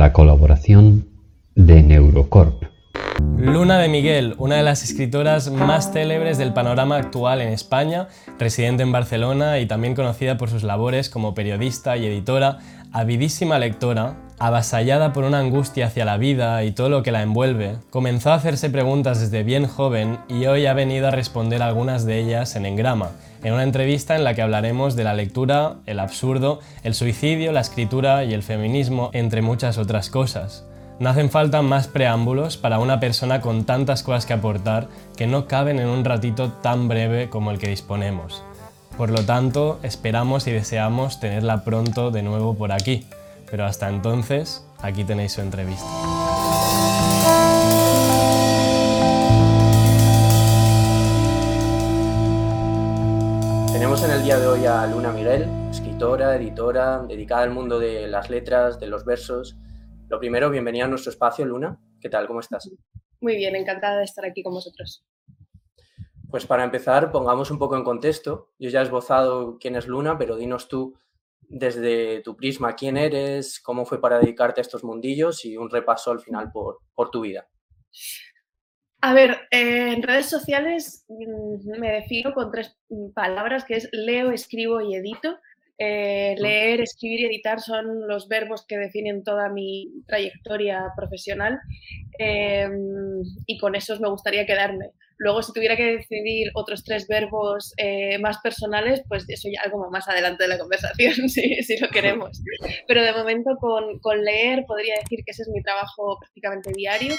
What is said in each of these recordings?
la colaboración de Neurocorp. Luna de Miguel, una de las escritoras más célebres del panorama actual en España, residente en Barcelona y también conocida por sus labores como periodista y editora, avidísima lectora, avasallada por una angustia hacia la vida y todo lo que la envuelve, comenzó a hacerse preguntas desde bien joven y hoy ha venido a responder algunas de ellas en Engrama, en una entrevista en la que hablaremos de la lectura, el absurdo, el suicidio, la escritura y el feminismo, entre muchas otras cosas. No hacen falta más preámbulos para una persona con tantas cosas que aportar que no caben en un ratito tan breve como el que disponemos. Por lo tanto, esperamos y deseamos tenerla pronto de nuevo por aquí. Pero hasta entonces, aquí tenéis su entrevista. Tenemos en el día de hoy a Luna Miguel, escritora, editora, dedicada al mundo de las letras, de los versos lo primero, bienvenida a nuestro espacio, Luna. ¿Qué tal? ¿Cómo estás? Muy bien, encantada de estar aquí con vosotros. Pues para empezar, pongamos un poco en contexto. Yo ya he esbozado quién es Luna, pero dinos tú desde tu prisma quién eres, cómo fue para dedicarte a estos mundillos y un repaso al final por, por tu vida. A ver, eh, en redes sociales mm, me defino con tres palabras, que es leo, escribo y edito. Eh, leer, escribir y editar son los verbos que definen toda mi trayectoria profesional em, y con esos me gustaría quedarme. Luego, si tuviera que decidir otros tres verbos eh, más personales, pues eso ya algo más adelante de la conversación, si, si lo queremos. Pero de momento con, con, leer podría decir que ese es mi trabajo prácticamente diario.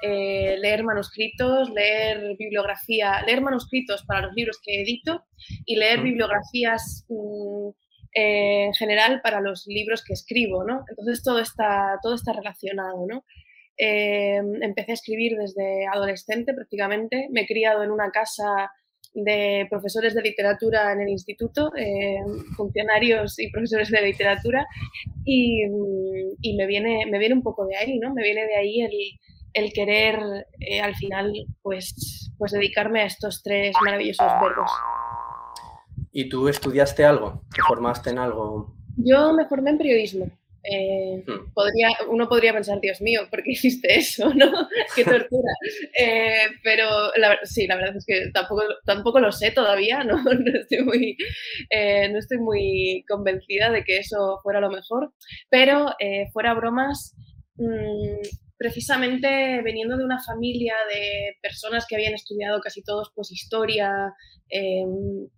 Eh, leer manuscritos, leer bibliografía, leer manuscritos para los libros que edito y leer bibliografías mm, eh, en general para los libros que escribo, ¿no? Entonces todo está, todo está relacionado, ¿no? Eh, empecé a escribir desde adolescente prácticamente, me he criado en una casa de profesores de literatura en el instituto, eh, funcionarios y profesores de literatura, y, me, viene, me viene un poco de ahí, ¿no? Me viene de ahí el, el querer al final pues, pues dedicarme a estos tres maravillosos verbos. ¿Y tú estudiaste algo? ¿Te formaste en algo? Yo me formé en periodismo. Eh, hmm. podría, uno podría pensar, Dios mío, ¿por qué hiciste eso? ¿no? ¡Qué tortura! Eh, pero sí, la verdad es que tampoco, tampoco lo sé todavía, no, no, estoy, muy, eh, no estoy muy convencida de que eso fuera lo mejor, pero fuera bromas, mm, precisamente veniendo de una familia de personas que habían estudiado casi todos pues historia, em,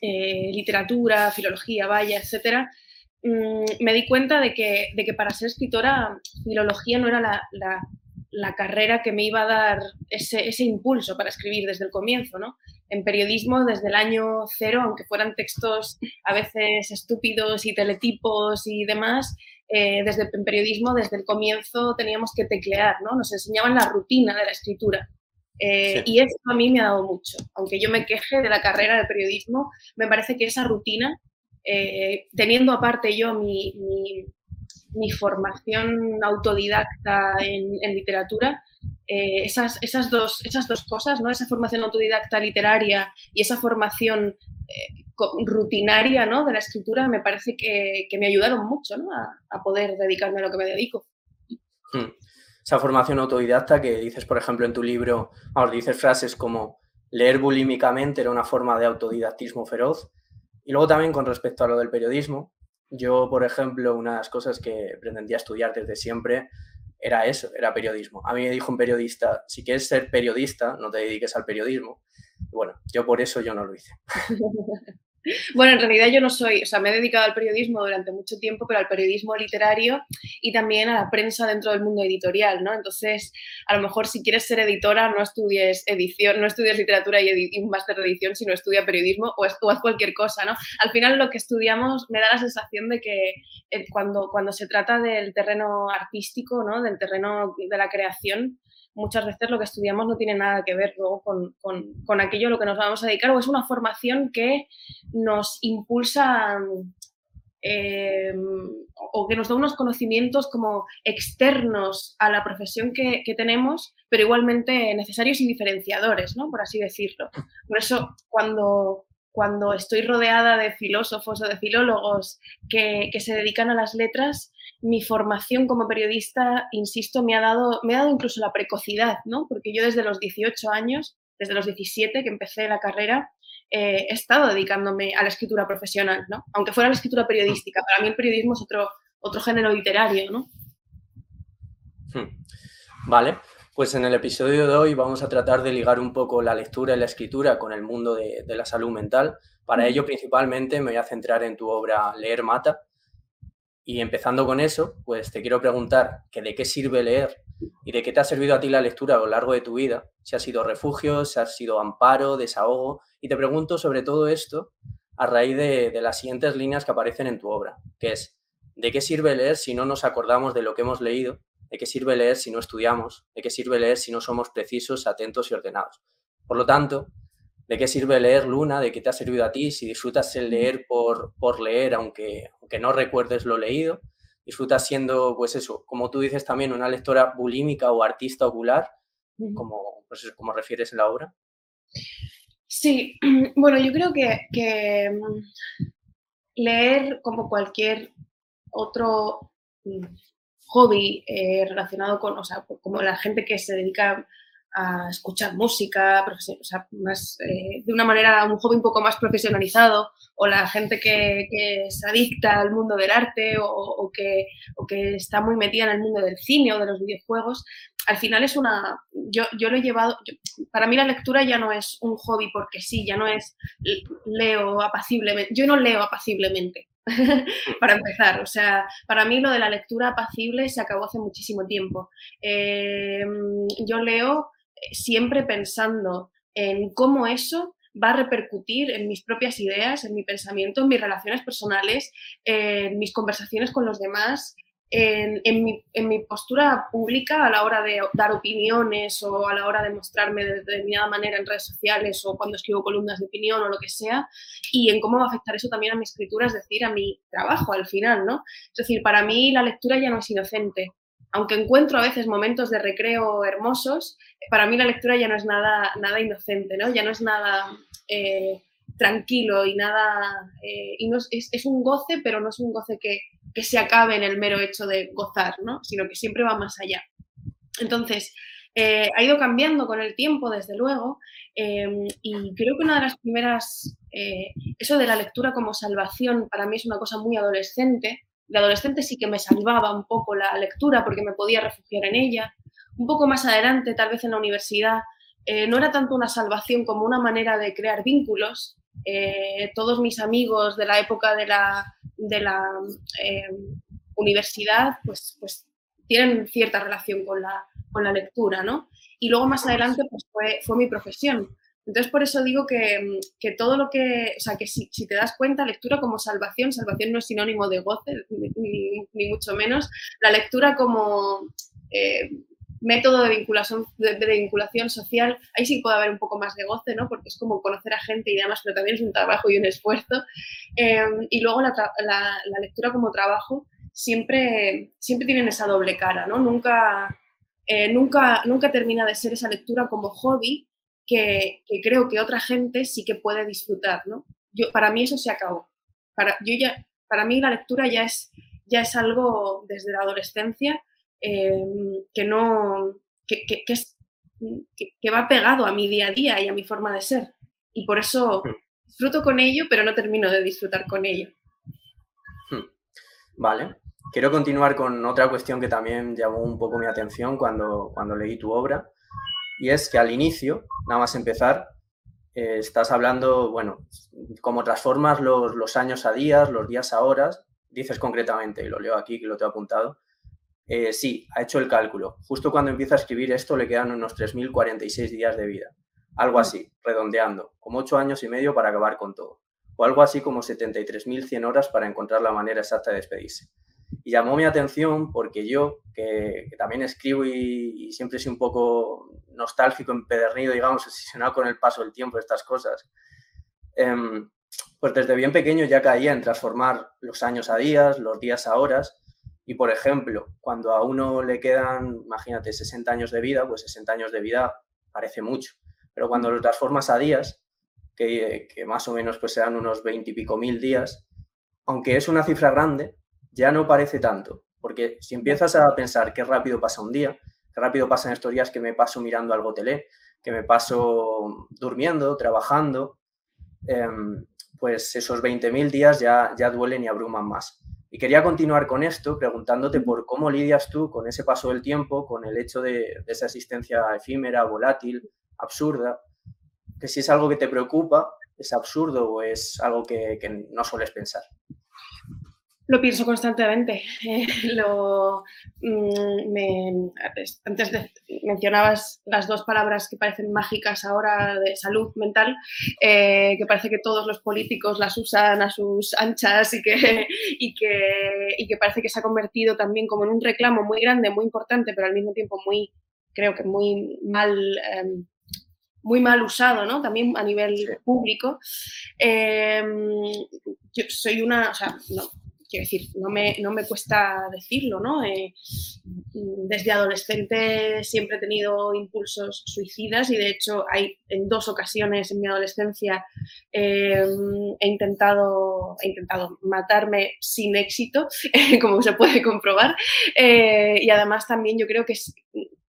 literatura, filología, vaya, etcétera, mm, me di cuenta de que, de que, para ser escritora, filología no era la, la, carrera que me iba a dar ese, ese, impulso para escribir desde el comienzo. ¿no? En periodismo, desde el año cero, aunque fueran textos a veces estúpidos y teletipos y demás, eh, desde el periodismo, desde el comienzo teníamos que teclear, ¿no? Nos enseñaban la rutina de la escritura. Eh, y eso a mí me ha dado mucho. Aunque yo me queje de la carrera de periodismo, me parece que esa rutina, eh, teniendo aparte yo mi, formación autodidacta en, literatura, eh, esas, esas, dos, esas dos cosas, ¿no? esa formación autodidacta literaria y esa formación rutinaria ¿no? de la escritura, me parece que, que me ayudaron mucho ¿no? a, poder dedicarme a lo que me dedico. Hmm esa formación autodidacta que dices, por ejemplo, en tu libro, vamos, dices frases como leer bulímicamente era una forma de autodidactismo feroz. Y luego también con respecto a lo del periodismo, yo, por ejemplo, una de las cosas que pretendía estudiar desde siempre era eso, era periodismo. A mí me dijo un periodista, si quieres ser periodista, no te dediques al periodismo. bueno, yo por eso yo no lo hice. Bueno, en realidad yo no soy, o sea, me he dedicado al periodismo durante mucho tiempo, pero al periodismo literario y también a la prensa dentro del mundo editorial, ¿no? Entonces, a lo mejor si quieres ser editora, no estudies edición, no estudies literatura y, un máster de edición, sino estudia periodismo o, o, haz cualquier cosa, ¿no? Al final lo que estudiamos me da la sensación de que eh, cuando, cuando se trata del terreno artístico, ¿no? Del terreno de la creación, muchas veces lo que estudiamos no tiene nada que ver luego con, con, aquello a lo que nos vamos a dedicar o es una formación que nos impulsa eh, o que nos da unos conocimientos como externos a la profesión que, que, tenemos, pero igualmente necesarios y diferenciadores, ¿no? por así decirlo. Por eso, cuando, cuando estoy rodeada de filósofos o de filólogos que, se dedican a las letras, mi formación como periodista, insisto, me ha dado, me ha dado incluso la precocidad, ¿no? Porque yo desde los 18 años, desde los 17 que empecé la carrera, eh, he estado dedicándome a la escritura profesional, ¿no? Aunque fuera la escritura periodística, para mí el periodismo es otro, otro género literario, ¿no? Hmm. Vale, pues en el episodio de hoy vamos a tratar de ligar un poco la lectura y la escritura con el mundo de, la salud mental. Para ello, principalmente, me voy a centrar en tu obra Leer Mata. Y empezando con eso, pues te quiero preguntar que de qué sirve leer y de qué te ha servido a ti la lectura a lo largo de tu vida, si ha sido refugio, si ha sido amparo, desahogo. Y te pregunto sobre todo esto a raíz de, de las siguientes líneas que aparecen en tu obra, que es, ¿de qué sirve leer si no nos acordamos de lo que hemos leído ¿De qué sirve leer si no estudiamos? ¿De qué sirve leer si no somos precisos, atentos y ordenados? Por lo tanto, ¿de qué sirve leer Luna? ¿De qué te ha servido a ti? Si disfrutas el leer por, por leer, aunque, aunque no recuerdes lo leído, disfrutas siendo, pues eso, como tú dices también, una lectora bulímica o artista ocular, como, pues como refieres en la obra. Sí, bueno, yo creo que, que mm, leer como cualquier otro mm, hobby eh, relacionado con, o sea, como la gente que se dedica a escuchar música, o sea, más, eh, de una manera, un hobby un poco más profesionalizado, o la gente que, que se adicta al mundo del arte o, que, o, que, está muy metida en el mundo del cine o de los videojuegos, al final es una, yo, yo lo he llevado, para mí la lectura ya no es un hobby porque sí, ya no es leo apaciblemente, yo no leo apaciblemente, para empezar. O sea, para mí lo de la lectura apacible se acabó hace muchísimo tiempo. Em, yo leo eh, siempre pensando en cómo eso va a repercutir en mis propias ideas, en mi pensamiento, en mis relaciones personales, en mis conversaciones con los demás, en, mi, postura pública a la hora de dar opiniones o a la hora de mostrarme de determinada manera en redes sociales o cuando escribo columnas de opinión o lo que sea, y en cómo va a afectar eso también a mi escritura, es decir, a mi trabajo al final, ¿no? Es decir, para mí la lectura ya no es inocente. Aunque encuentro a veces momentos de recreo hermosos, para mí la lectura ya no es nada, nada inocente, ¿no? Ya no es nada eh, tranquilo y nada... Eh, y no es, es un goce, pero no es un goce que, que se acabe en el mero hecho de gozar, ¿no? sino que siempre va más allá. Entonces, eh, ha ido cambiando con el tiempo, desde luego, em, y creo que una de las primeras, eh, eso de la lectura como salvación, para mí es una cosa muy adolescente. De adolescente sí que me salvaba un poco la lectura porque me podía refugiar en ella. Un poco más adelante, tal vez en la universidad, eh, no era tanto una salvación como una manera de crear vínculos. todos mis amigos de la época de la, de la eh, universidad, pues, pues tienen cierta relación con la, con la lectura, ¿no? Y luego más adelante pues fue, fue mi profesión. Entonces, por eso digo que, que, todo lo que, o sea, que si, si, te das cuenta, lectura como salvación, salvación no es sinónimo de goce, ni, mucho menos. La lectura como eh, método de vinculación, de, vinculación social, ahí sí puede haber un poco más de goce, ¿no? Porque es como conocer a gente y demás, pero también es un trabajo y un esfuerzo. Em, y luego la, lectura como trabajo siempre, siempre tienen esa doble cara, ¿no? Nunca, eh, nunca, nunca termina de ser esa lectura como hobby que, creo que otra gente sí que puede disfrutar, ¿no? Yo, para mí eso se acabó. Para, yo ya, para mí la lectura ya es, ya es algo desde la adolescencia Em, que no, que, que, va pegado a mi día a día y a mi forma de ser. Y por eso hmm. disfruto con ello, pero no termino de disfrutar con ello. Hmm. Vale. Quiero continuar con otra cuestión que también llamó un poco mi atención cuando, cuando leí tu obra, y es que al inicio, nada más empezar, eh, estás hablando, bueno, cómo transformas los, los, años a días, los días a horas, dices concretamente, y lo leo aquí, que lo tengo apuntado, eh, sí, ha hecho el cálculo. Justo cuando empieza a escribir esto le quedan unos 3.046 días de vida. Algo así, redondeando, como 8 años y medio para acabar con todo. O algo así como 73.100 horas para encontrar la manera exacta de despedirse. Y llamó mi atención porque yo, que, también escribo y, siempre soy un poco nostálgico, empedernido, digamos, obsesionado con el paso del tiempo, estas cosas, em, pues desde bien pequeño ya caía en transformar los años a días, los días a horas, y, por ejemplo, cuando a uno le quedan, imagínate, 60 años de vida, pues 60 años de vida parece mucho. Pero cuando lo transformas a días, que, más o menos pues sean unos 20 y pico mil días, aunque es una cifra grande, ya no parece tanto, porque si empiezas a pensar qué rápido pasa un día, qué rápido pasan estos días que me paso mirando algo tele, que me paso durmiendo, trabajando, em, pues esos 20.000 días ya, ya duelen y abruman más. Y quería continuar con esto preguntándote por cómo lidias tú con ese paso del tiempo, con el hecho de, esa existencia efímera, volátil, absurda, que si es algo que te preocupa, es absurdo o es algo que no sueles pensar. Lo pienso constantemente. Lo, mm, antes de, mencionabas las dos palabras que parecen mágicas ahora de salud mental, eh, que parece que todos los políticos las usan a sus anchas y que, y, que, y que parece que se ha convertido también como en un reclamo muy grande, muy importante, pero al mismo tiempo muy, creo que muy mal. Em, muy mal usado, ¿no? También a nivel público. Em, yo soy una, o sea, no, quiero decir, no me, no me cuesta decirlo, ¿no? Eh, desde adolescente siempre he tenido impulsos suicidas y de hecho hay en dos ocasiones en mi adolescencia em, he, intentado, he intentado matarme sin éxito, como se puede comprobar. Eh, y además también yo creo que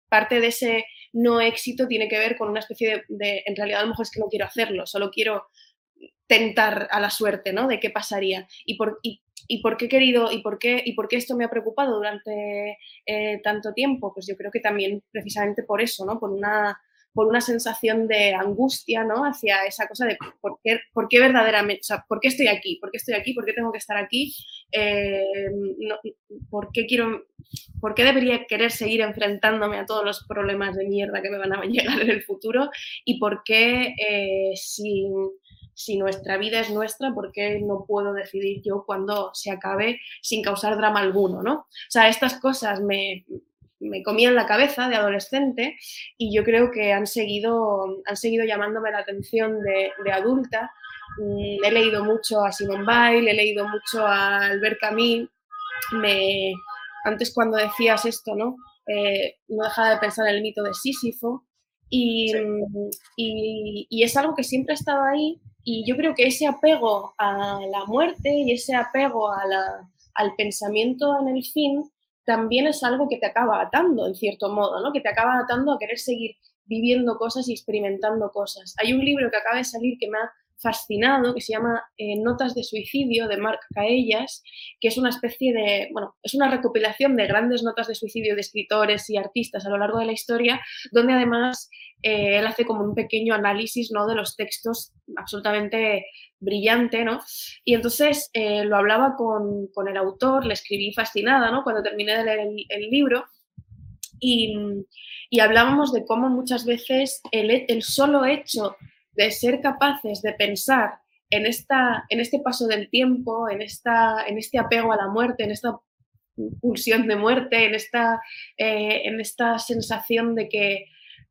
parte de ese no éxito tiene que ver con una especie de, en realidad a lo mejor es que no quiero hacerlo, solo quiero tentar a la suerte, ¿no? De qué pasaría. Y, por, ¿Y por qué he querido y por qué, y por qué esto me ha preocupado durante eh, tanto tiempo? Pues yo creo que también precisamente por eso, ¿no? Por una, por una sensación de angustia, ¿no? Hacia esa cosa de por qué, por qué verdaderamente, o sea, ¿por qué estoy aquí? ¿Por qué estoy aquí? ¿Por qué tengo que estar aquí? Eh, ¿Por qué quiero, por qué debería querer seguir enfrentándome a todos los problemas de mierda que me van a llegar en el futuro? ¿Y por qué eh, si si nuestra vida es nuestra, ¿por qué no puedo decidir yo cuando se acabe sin causar drama alguno? ¿no? O sea, estas cosas me, me comían la cabeza de adolescente y yo creo que han seguido, han seguido llamándome la atención de, de adulta. Mm, he leído mucho a Simone Weil, he leído mucho a Albert Camus. Me, antes cuando decías esto, ¿no? Eh, no dejaba de pensar en el mito de Sísifo y, y, y, es algo que siempre ha estado ahí y yo creo que ese apego a la muerte y ese apego a al pensamiento en el fin también es algo que te acaba atando, en cierto modo, ¿no? que te acaba atando a querer seguir viviendo cosas y experimentando cosas. Hay un libro que acaba de salir que me ha fascinado que se llama eh, Notas de suicidio de Marc Caellas, que es una especie de, bueno, es una recopilación de grandes notas de suicidio de escritores y artistas a lo largo de la historia, donde además eh, él hace como un pequeño análisis ¿no? de los textos absolutamente brillante, ¿no? Y entonces eh, lo hablaba con, con, el autor, le escribí fascinada, ¿no? Cuando terminé de leer el, el libro y, y, hablábamos de cómo muchas veces el, el solo hecho de ser capaces de pensar en, esta, en este paso del tiempo, en, esta, en este apego a la muerte, en esta pulsión de muerte, en esta, eh, en esta sensación de que,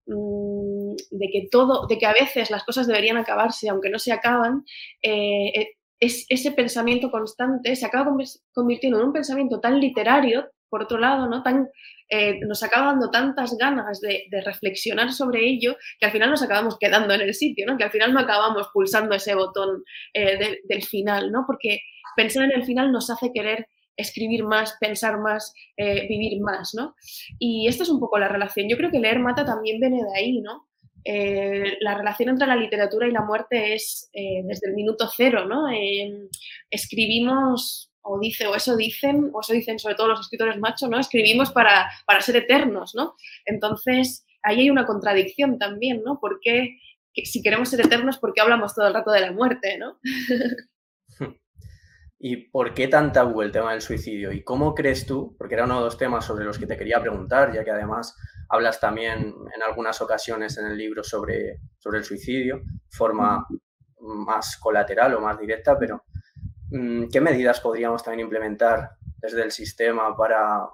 mm, de que todo, de que a veces las cosas deberían acabarse aunque no se acaban, eh, es, ese pensamiento constante se acaba convirtiendo en un pensamiento tan literario, por otro lado, ¿no? tan eh, nos acaba dando tantas ganas de, reflexionar sobre ello que al final nos acabamos quedando en el sitio, ¿no? que al final no acabamos pulsando ese botón eh, del final, ¿no? porque pensar en el final nos hace querer escribir más, pensar más, eh, vivir más, ¿no? Y esta es un poco la relación. Yo creo que leer mata también viene de ahí, ¿no? la relación entre la literatura y la muerte es desde el minuto cero, ¿no? escribimos o dice, o eso dicen, o eso dicen sobre todo los escritores machos, ¿no? Escribimos para, para ser eternos, ¿no? Entonces, ahí hay una contradicción también, ¿no? Porque si queremos ser eternos, ¿por qué hablamos todo el rato de la muerte, ¿no? ¿Y por qué tan tabú el tema del suicidio? ¿Y cómo crees tú? Porque era uno de los temas sobre los que te quería preguntar, ya que además hablas también en algunas ocasiones en el libro sobre, sobre el suicidio, forma más colateral o más directa, pero ¿Qué medidas podríamos también implementar desde el sistema para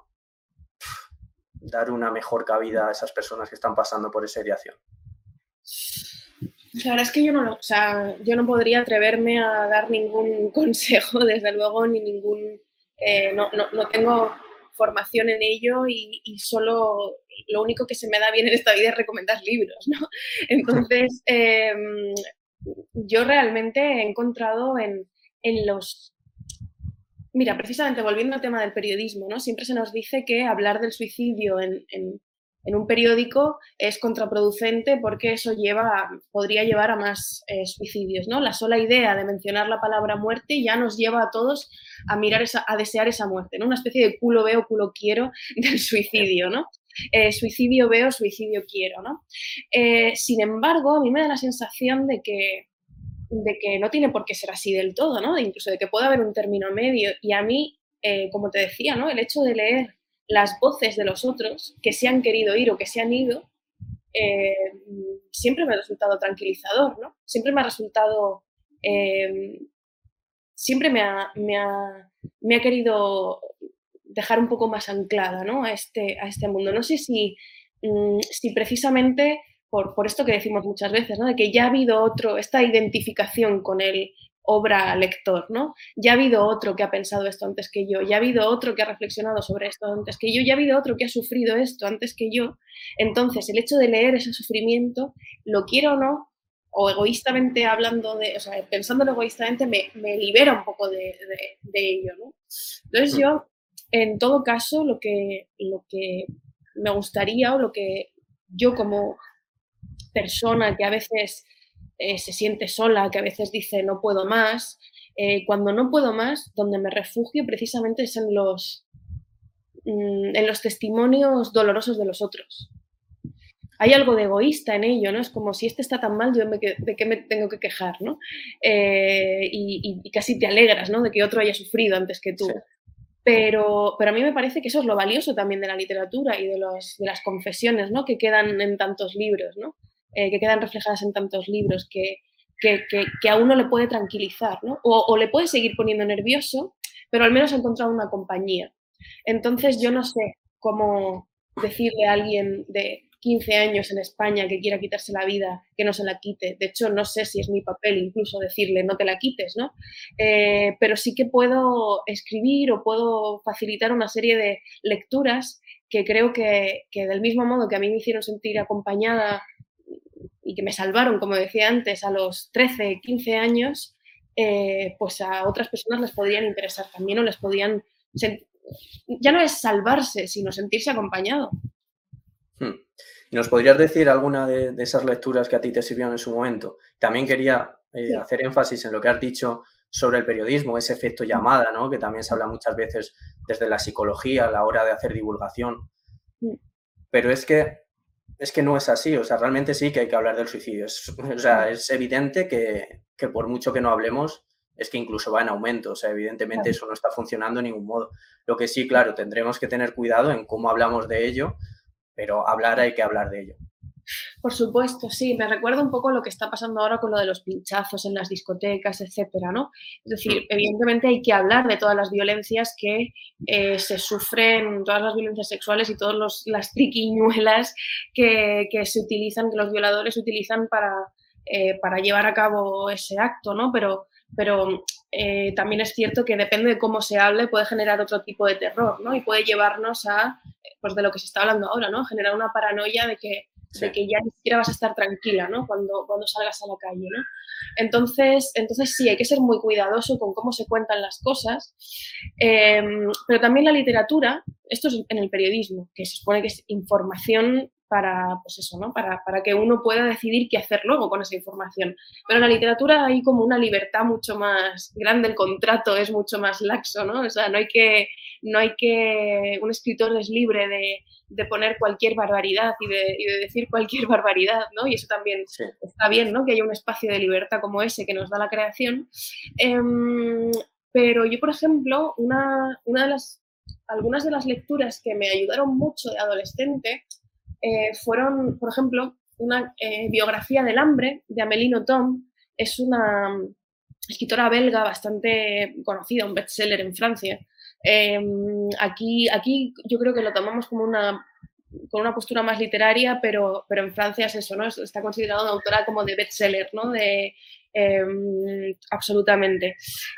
dar una mejor cabida a esas personas que están pasando por esa ideación? La verdad es que yo no, o sea, yo no podría atreverme a dar ningún consejo, desde luego, ni ningún... Eh, no, no, no, tengo formación en ello y, solo lo único que se me da bien en esta vida es recomendar libros, ¿no? Entonces, eh, yo realmente he encontrado en, los... Mira, precisamente volviendo al tema del periodismo, ¿no? Siempre se nos dice que hablar del suicidio en, en un periódico es contraproducente porque eso lleva, podría llevar a más eh, suicidios, ¿no? La sola idea de mencionar la palabra muerte ya nos lleva a todos a mirar esa, a desear esa muerte, ¿no? Una especie de culo veo, culo quiero del suicidio, ¿no? Eh, suicidio veo, suicidio quiero, ¿no? Eh, sin embargo, a mí me da la sensación de que, de que no tiene por qué ser así del todo, ¿no? incluso de que puede haber un término medio. Y a mí, como te decía, ¿no? El hecho de leer las voces de los otros que se han querido ir o que se han ido, eh, siempre me ha resultado tranquilizador, ¿no? Siempre me ha resultado, eh, siempre me ha, me, ha, querido dejar un poco más anclada ¿no? a, este, a este mundo. No sé si, mm, si precisamente por, esto que decimos muchas veces, ¿no? de que ya ha habido otro, esta identificación con el, obra lector, ¿no? Ya ha habido otro que ha pensado esto antes que yo, ya ha habido otro que ha reflexionado sobre esto antes que yo, ya ha habido otro que ha sufrido esto antes que yo. Entonces, el hecho de leer ese sufrimiento, lo quiero o no, o egoístamente hablando de, o sea, pensándolo egoístamente, me, libera un poco de, ello, ¿no? Entonces yo, en todo caso, lo que, lo que me gustaría o lo que yo como persona que a veces eh, se siente sola, que a veces dice no puedo más. Eh, cuando no puedo más, donde me refugio precisamente es en los, mm, en los testimonios dolorosos de los otros. Hay algo de egoísta en ello, ¿no? Es como si este está tan mal, yo de qué me tengo que quejar, ¿no? Eh, y, casi te alegras, ¿no? De que otro haya sufrido antes que tú. Pero, pero a mí me parece que eso es lo valioso también de la literatura y de, los, de las confesiones, ¿no? Que quedan en tantos libros, ¿no? Eh, que quedan reflejadas en tantos libros que, que, a uno le puede tranquilizar, ¿no? O, le puede seguir poniendo nervioso, pero al menos ha encontrado una compañía. Entonces yo no sé cómo decirle a alguien de 15 años en España que quiera quitarse la vida, que no se la quite. De hecho, no sé si es mi papel incluso decirle no te la quites, ¿no? Eh, pero sí que puedo escribir o puedo facilitar una serie de lecturas que creo que, que del mismo modo que a mí me hicieron sentir acompañada y que me salvaron, como decía antes, a los 13, 15 años, eh, pues a otras personas les podrían interesar también o les podían... Ya no es salvarse, sino sentirse acompañado. Hmm. ¿Nos podrías decir alguna de, esas lecturas que a ti te sirvieron en su momento? También quería eh, hacer énfasis en lo que has dicho sobre el periodismo, ese efecto llamada, ¿no? que también se habla muchas veces desde la psicología a la hora de hacer divulgación. Pero es que es que no es así, o sea, realmente sí que hay que hablar del suicidio. Es, o sea, es evidente que, por mucho que no hablemos, es que incluso va en aumento, o sea, evidentemente eso no está funcionando de ningún modo. Lo que sí, claro, tendremos que tener cuidado en cómo hablamos de ello, pero hablar hay que hablar de ello. Por supuesto, sí, me recuerda un poco lo que está pasando ahora con lo de los pinchazos en las discotecas, etcétera, ¿no? Es decir, mm. evidentemente hay que hablar de todas las violencias que eh, se sufren, todas las violencias sexuales y todas las triquiñuelas que, se utilizan, que los violadores utilizan para, eh, para llevar a cabo ese acto, ¿no? Pero, pero eh, también es cierto que depende de cómo se hable, puede generar otro tipo de terror, ¿no? Y puede llevarnos a, pues de lo que se está hablando ahora, ¿no? Generar una paranoia de que de que ya ni siquiera vas a estar tranquila, ¿no? Cuando, cuando salgas a la calle, ¿no? Entonces, entonces sí, hay que ser muy cuidadoso con cómo se cuentan las cosas, em, pero también la literatura, esto es en el periodismo, que se supone que es información para, pues eso, ¿no? Para, para, que uno pueda decidir qué hacer luego con esa información. Pero en la literatura hay como una libertad mucho más grande, el contrato es mucho más laxo, ¿no? O sea, no hay que, no hay que, un escritor es libre de, de poner cualquier barbaridad y de, y de, decir cualquier barbaridad, ¿no? Y eso también está bien, ¿no? Que haya un espacio de libertad como ese que nos da la creación. Em, pero yo, por ejemplo, una, una, de las, algunas de las lecturas que me ayudaron mucho de adolescente eh, fueron, por ejemplo, una eh, biografía del hambre de Amélie Nothomb. Es una escritora belga bastante conocida, un bestseller en Francia, Em, aquí, aquí yo creo que lo tomamos como una, con una postura más literaria, pero, pero en Francia es eso, ¿no? Está considerada una autora como de bestseller, ¿no? De, em, absolutamente.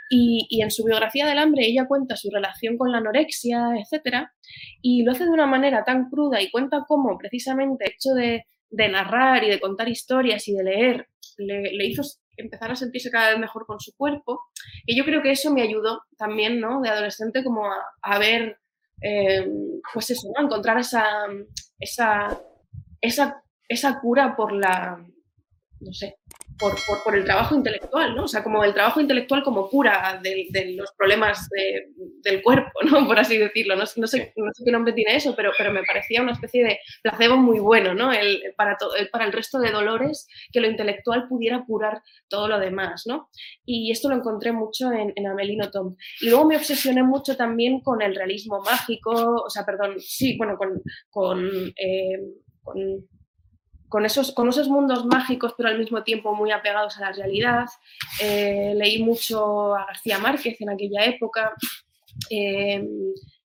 Y, y, en su biografía del hambre ella cuenta su relación con la anorexia, etcétera, y lo hace de una manera tan cruda y cuenta cómo precisamente el hecho de, narrar y de contar historias y de leer le, hizo empezara a sentirse cada vez mejor con su cuerpo. Y yo creo que eso me ayudó también, ¿no? De adolescente como a, ver, eh, pues eso, ¿no? Encontrar esa, esa, esa, esa cura por la, no sé, por, por, el trabajo intelectual, ¿no? O sea, como el trabajo intelectual como cura de, los problemas del cuerpo, ¿no? Por así decirlo. No, sé, no, sé, qué nombre tiene eso, pero, pero me parecía una especie de placebo muy bueno, ¿no? El, para, el, para el resto de dolores, que lo intelectual pudiera curar todo lo demás, ¿no? Y esto lo encontré mucho en, en Amelino Tom. Y luego me obsesioné mucho también con el realismo mágico, o sea, perdón, sí, bueno, con, con, eh, con con esos, con esos mundos mágicos, pero al mismo tiempo muy apegados a la realidad. Eh, leí mucho a García Márquez en aquella época. Eh,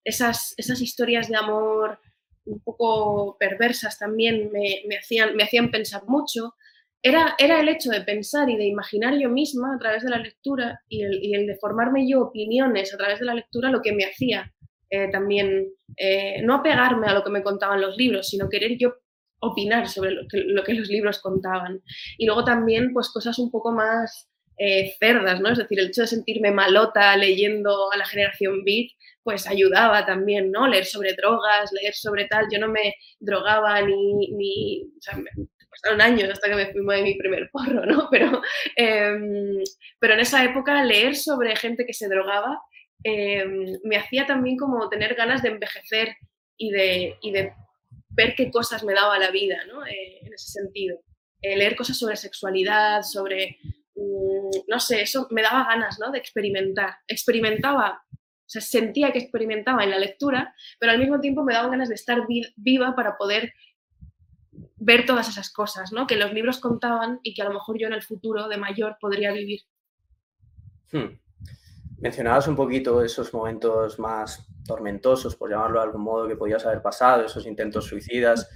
esas, esas historias de amor un poco perversas también me, me, hacían, me hacían pensar mucho. Era, era, el hecho de pensar y de imaginar yo misma a través de la lectura y el, y el de formarme yo opiniones a través de la lectura lo que me hacía eh, también no apegarme a lo que me contaban los libros, sino querer yo opinar sobre lo que, los libros contaban. Y luego también, pues cosas un poco más eh, cerdas, ¿no? Es decir, el hecho de sentirme malota leyendo a la generación beat, pues ayudaba también, ¿no? Leer sobre drogas, leer sobre tal. Yo no me drogaba ni, ni o sea, me años hasta que me fui de mi primer porro, ¿no? Pero, em, pero en esa época leer sobre gente que se drogaba em, me hacía también como tener ganas de envejecer y de ver qué cosas me daba la vida, ¿no? Eh, en ese sentido. Eh, leer cosas sobre sexualidad, sobre, mm, no sé, eso me daba ganas, ¿no? De experimentar. Experimentaba, o sea, sentía que experimentaba en la lectura, pero al mismo tiempo me daba ganas de estar viva para poder ver todas esas cosas, ¿no? Que los libros contaban y que a lo mejor yo en el futuro de mayor podría vivir. Hmm. Mencionabas un poquito esos momentos más tormentosos, por llamarlo de algún modo, que podías haber pasado, esos intentos suicidas.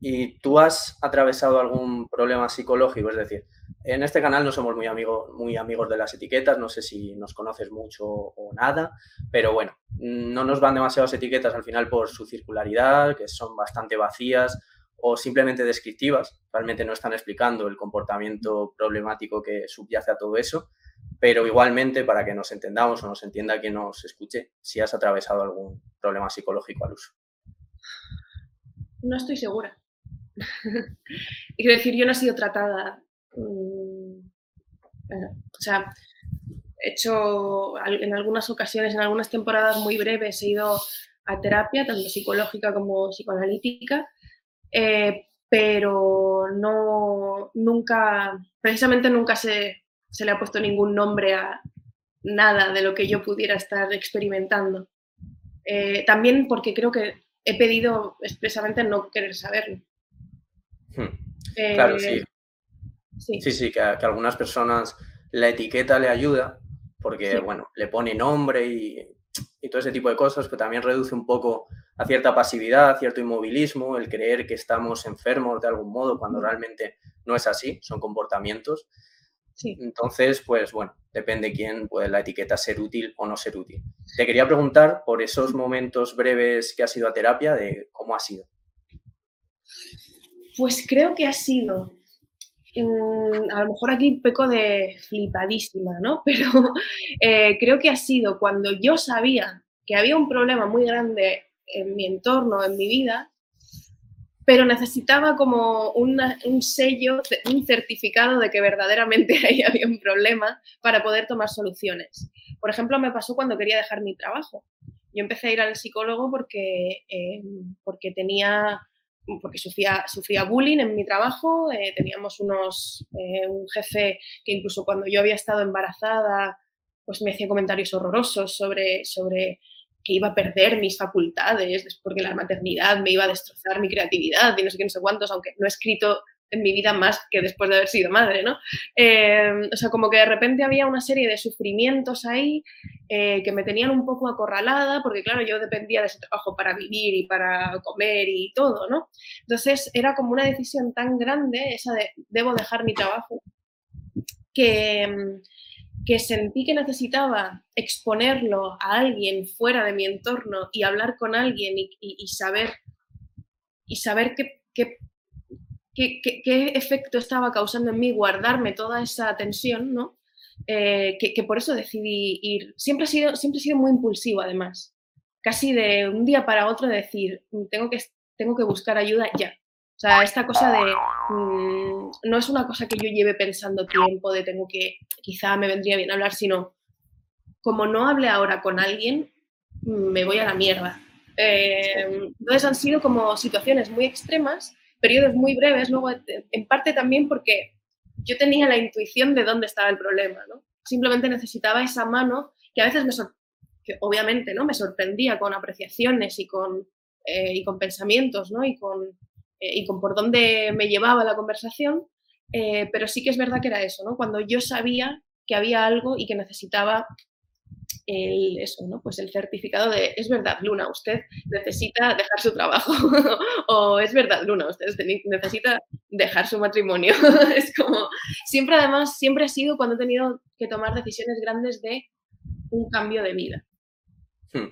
¿Y tú has atravesado algún problema psicológico? Es decir, en este canal no somos muy, amigos muy amigos de las etiquetas, no sé si nos conoces mucho o nada, pero bueno, no nos van demasiadas etiquetas al final por su circularidad, que son bastante vacías o simplemente descriptivas, realmente no están explicando el comportamiento problemático que subyace a todo eso pero igualmente para que nos entendamos o nos entienda quien nos escuche, si has atravesado algún problema psicológico al uso. No estoy segura. Quiero decir, yo no he sido tratada. Mm, o sea, he hecho en algunas ocasiones, en algunas temporadas muy breves, he ido a terapia, tanto psicológica como psicoanalítica, eh, pero no, nunca, precisamente nunca se se le ha puesto ningún nombre a nada de lo que yo pudiera estar experimentando. Eh, también porque creo que he pedido expresamente no querer saberlo. Hmm. claro, sí. Sí, sí, que, a, algunas personas la etiqueta le ayuda porque, bueno, le pone nombre y, y, todo ese tipo de cosas, pero también reduce un poco a cierta pasividad, cierto inmovilismo, el creer que estamos enfermos de algún modo cuando realmente no es así, son comportamientos. Entonces, pues bueno, depende quién puede la etiqueta ser útil o no ser útil. Te quería preguntar por esos momentos breves que has ido a terapia, de cómo ha sido. Pues creo que ha sido, mm, a lo mejor aquí peco de flipadísima, ¿no? Pero eh, creo que ha sido cuando yo sabía que había un problema muy grande en mi entorno, en mi vida, pero necesitaba como un sello, un certificado de que verdaderamente ahí había un problema para poder tomar soluciones. Por ejemplo, me pasó cuando quería dejar mi trabajo. Yo empecé a ir al psicólogo porque, eh, porque tenía porque sufría, bullying en mi trabajo, eh, teníamos unos, eh, un jefe que incluso cuando yo había estado embarazada, pues me hacía comentarios horrorosos sobre, sobre que iba a perder mis facultades, porque la maternidad me iba a destrozar mi creatividad y no sé qué, no sé cuántos, aunque no he escrito en mi vida más que después de haber sido madre, ¿no? Em, o sea, como que de repente había una serie de sufrimientos ahí eh, que me tenían un poco acorralada, porque claro, yo dependía de ese trabajo para vivir y para comer y todo, ¿no? Entonces era como una decisión tan grande, esa de debo dejar mi trabajo, que, em, que sentí que necesitaba exponerlo a alguien fuera de mi entorno y hablar con alguien y, saber, y saber qué, qué, efecto estaba causando en mí guardarme toda esa tensión, ¿no? Eh, que, por eso decidí ir. Siempre he, sido, siempre he sido muy impulsivo, además. Casi de un día para otro decir, tengo que, tengo que buscar ayuda ya. O sea, esta cosa de, mm, no es una cosa que yo lleve pensando tiempo, de tengo que, quizá me vendría bien hablar, sino como no hable ahora con alguien, me voy a la mierda. Eh, entonces han sido como situaciones muy extremas, periodos muy breves, luego en parte también porque yo tenía la intuición de dónde estaba el problema, ¿no? Simplemente necesitaba esa mano que a veces me que obviamente ¿no? me sorprendía con apreciaciones y con, eh, y con pensamientos ¿no? y, con, eh, y con por dónde me llevaba la conversación, pero sí que es verdad que era eso, ¿no? cuando yo sabía que había algo y que necesitaba el, eso, ¿no? Pues el certificado de, es verdad, Luna, usted necesita dejar su trabajo. o es verdad, Luna, usted necesita dejar su matrimonio. es como, siempre además, siempre ha sido cuando he tenido que tomar decisiones grandes de un cambio de vida. Hmm.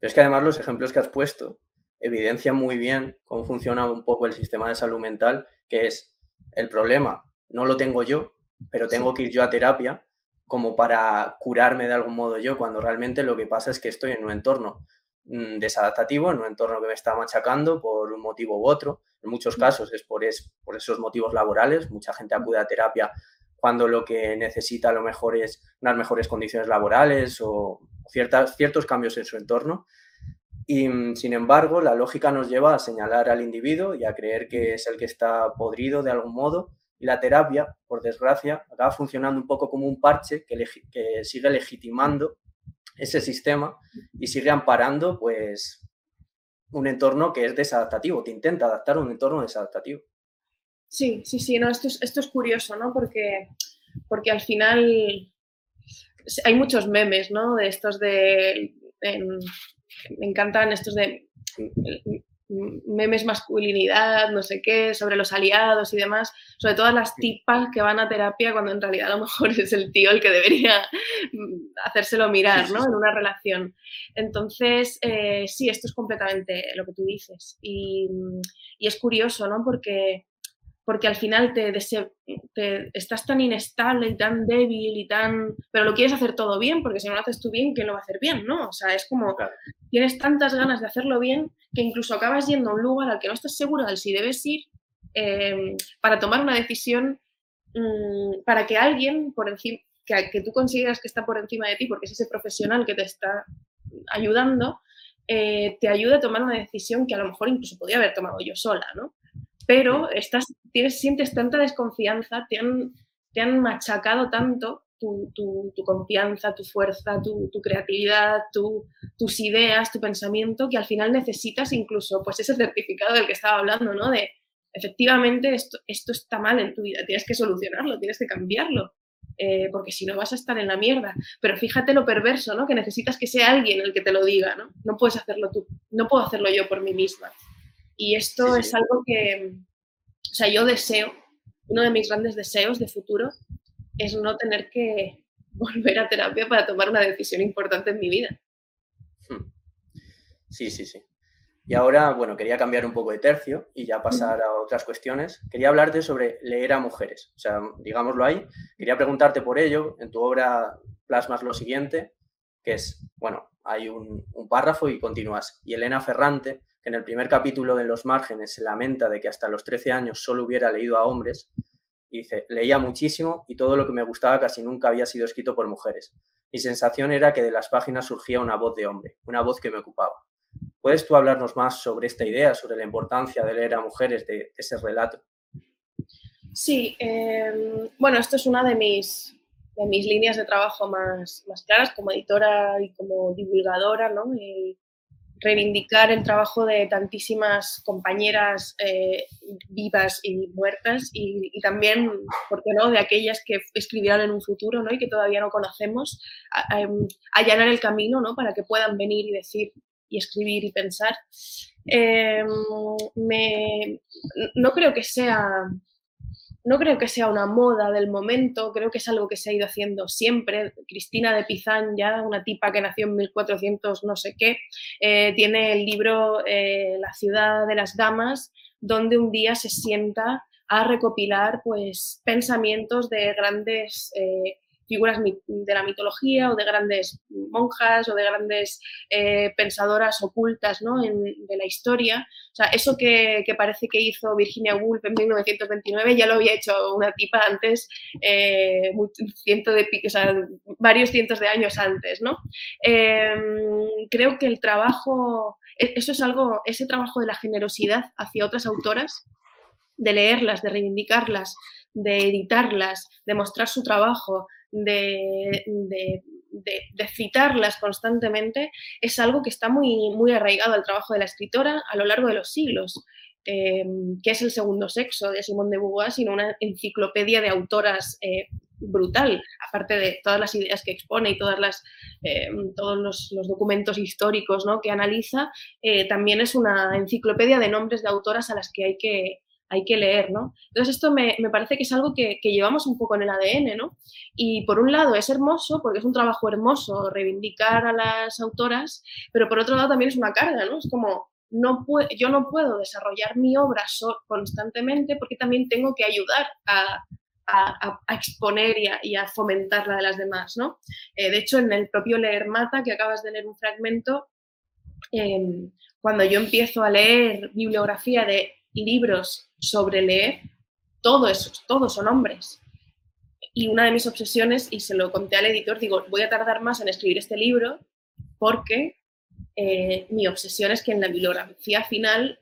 Es que además los ejemplos que has puesto evidencian muy bien cómo funciona un poco el sistema de salud mental, que es el problema, no lo tengo yo, pero tengo que ir yo a terapia como para curarme de algún modo yo, cuando realmente lo que pasa es que estoy en un entorno mm, desadaptativo, en un entorno que me está machacando por un motivo u otro. En muchos mm. casos es por, es por esos motivos laborales. Mucha gente acude a terapia cuando lo que necesita a lo mejor es unas mejores condiciones laborales o ciertas, ciertos cambios en su entorno. Y mm, sin embargo, la lógica nos lleva a señalar al individuo y a creer que es el que está podrido de algún modo y la terapia, por desgracia, acaba funcionando un poco como un parche que, sigue legitimando ese sistema y sigue amparando pues un entorno que es desadaptativo, que intenta adaptar a un entorno desadaptativo. Sí, sí, sí, no, esto es, esto es curioso, ¿no? Porque, porque al final hay muchos memes, ¿no? De estos de... me encantan estos de memes masculinidad, no sé qué, sobre los aliados y demás, sobre todas las tipas que van a terapia cuando en realidad a lo mejor es el tío el que debería mm, hacérselo mirar, ¿no? En una relación. Entonces, eh, sí, esto es completamente lo que tú dices. Y, y es curioso, ¿no? Porque porque al final te, estás tan inestable y tan débil y tan... Pero lo quieres hacer todo bien, porque si no lo haces tú bien, ¿quién lo va a hacer bien? ¿no? O sea, es como, tienes tantas ganas de hacerlo bien que incluso acabas yendo a un lugar al que no estás seguro de si debes ir eh, para tomar una decisión, mm, para que alguien por encima, que, que, tú consideras que está por encima de ti, porque es ese profesional que te está ayudando, eh, te ayude a tomar una decisión que a lo mejor incluso podría haber tomado yo sola, ¿no? Pero estás, tienes, sientes tanta desconfianza, te han, te han machacado tanto tu, confianza, tu fuerza, tu, creatividad, tus ideas, tu pensamiento, que al final necesitas incluso pues ese certificado del que estaba hablando, ¿no? De efectivamente esto, esto está mal en tu vida, tienes que solucionarlo, tienes que cambiarlo. Eh, porque si no vas a estar en la mierda. Pero fíjate lo perverso, ¿no? Que necesitas que sea alguien el que te lo diga, ¿no? No puedes hacerlo tú, no puedo hacerlo yo por mí misma. Y esto es algo que, o sea, yo deseo, uno de mis grandes deseos de futuro es no tener que volver a terapia para tomar una decisión importante en mi vida. Hmm. Sí, sí, sí. Y ahora, bueno, quería cambiar un poco de tercio y ya pasar a otras cuestiones. Quería hablarte sobre leer a mujeres. O sea, digámoslo ahí. Quería preguntarte por ello. En tu obra plasmas lo siguiente, que es, bueno, hay un, un párrafo y continúas. Y Elena Ferrante que en el primer capítulo de Los Márgenes se lamenta de que hasta los 13 años solo hubiera leído a hombres, y dice, leía muchísimo y todo lo que me gustaba casi nunca había sido escrito por mujeres. Mi sensación era que de las páginas surgía una voz de hombre, una voz que me ocupaba. ¿Puedes tú hablarnos más sobre esta idea, sobre la importancia de leer a mujeres, de, ese relato? Sí, em, bueno, esto es una de mis, de mis líneas de trabajo más, más claras como editora y como divulgadora, ¿no? Reivindicar el trabajo de tantísimas compañeras eh, vivas y muertas y, también, ¿por qué no?, de aquellas que escribirán en un futuro ¿no? y que todavía no conocemos, em, allanar el camino ¿no? para que puedan venir y decir y escribir y pensar. Em, no creo que sea no creo que sea una moda del momento, creo que es algo que se ha ido haciendo siempre. Cristina de Pizán, ya una tipa que nació en 1400 no sé qué, eh, tiene el libro eh, La ciudad de las damas, donde un día se sienta a recopilar pues, pensamientos de grandes eh, figuras de la mitología o de grandes monjas o de grandes eh, pensadoras ocultas ¿no? en, de la historia. O sea, eso que, parece que hizo Virginia Woolf en 1929 ya lo había hecho una tipa antes, eh, de, varios cientos de años antes. ¿no? Em, creo que el trabajo, e, eso es algo, ese trabajo de la generosidad hacia otras autoras, de leerlas, de reivindicarlas, de editarlas, de mostrar su trabajo, de, citarlas constantemente, es algo que está muy, muy arraigado al trabajo de la escritora a lo largo de los siglos. Eh, que es el segundo sexo de Simone de Beauvoir, sino una enciclopedia de autoras eh, brutal, aparte de todas las ideas que expone y todas las, eh, todos los, documentos históricos ¿no? que analiza, también es una enciclopedia de nombres de autoras a las que hay que, hay que leer, ¿no? Entonces esto me, parece que es algo que, llevamos un poco en el ADN, ¿no? Y por un lado es hermoso, porque es un trabajo hermoso reivindicar a las autoras, pero por otro lado también es una carga, ¿no? Es como, no yo no puedo desarrollar mi obra constantemente porque también tengo que ayudar a, exponer y a, fomentar la de las demás, ¿no? Eh, de hecho, en el propio Leer Mata, que acabas de leer un fragmento, em, cuando yo empiezo a leer bibliografía de libros sobre leer, todos, todos son hombres. Y una de mis obsesiones, y se lo conté al editor, digo, voy a tardar más en escribir este libro porque eh, mi obsesión es que en la bibliografía final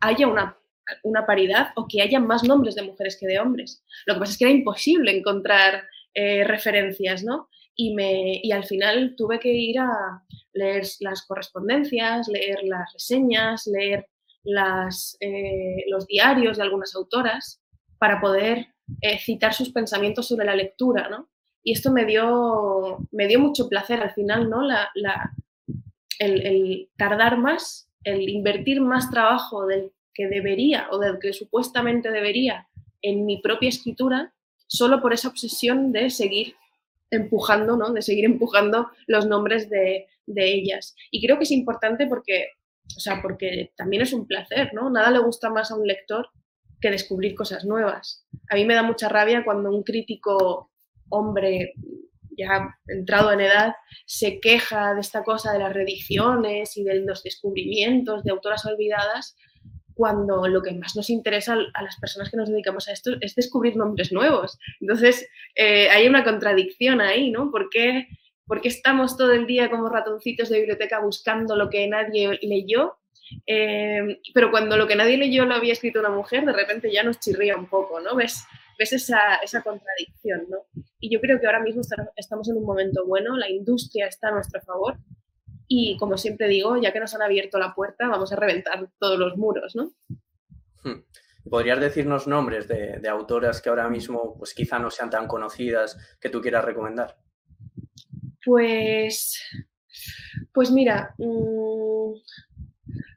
haya una, una, paridad o que haya más nombres de mujeres que de hombres. Lo que pasa es que era imposible encontrar eh, referencias, ¿no? Y, me, y al final tuve que ir a leer las correspondencias, leer las reseñas, leer las, eh, los diarios de algunas autoras para poder eh, citar sus pensamientos sobre la lectura, ¿no? Y esto me dio, me dio mucho placer al final, ¿no? La, el, tardar más, el invertir más trabajo del que debería o del que supuestamente debería en mi propia escritura, solo por esa obsesión de seguir empujando, ¿no? De seguir empujando los nombres de, de ellas. Y creo que es importante porque o sea, porque también es un placer, ¿no? Nada le gusta más a un lector que descubrir cosas nuevas. A mí me da mucha rabia cuando un crítico hombre ya entrado en edad se queja de esta cosa de las reediciones y de los descubrimientos de autoras olvidadas, cuando lo que más nos interesa a las personas que nos dedicamos a esto es descubrir nombres nuevos. Entonces, eh, hay una contradicción ahí, ¿no? ¿Por qué porque estamos todo el día como ratoncitos de biblioteca buscando lo que nadie leyó, em, pero cuando lo que nadie leyó lo había escrito una mujer, de repente ya nos chirría un poco, ¿no? Ves, ves esa, esa contradicción, ¿no? Y yo creo que ahora mismo estamos en un momento bueno, la industria está a nuestro favor y, como siempre digo, ya que nos han abierto la puerta, vamos a reventar todos los muros, ¿no? Hmm. ¿Podrías decirnos nombres de, de, autoras que ahora mismo pues quizá no sean tan conocidas que tú quieras recomendar? Pues, pues mira, mm,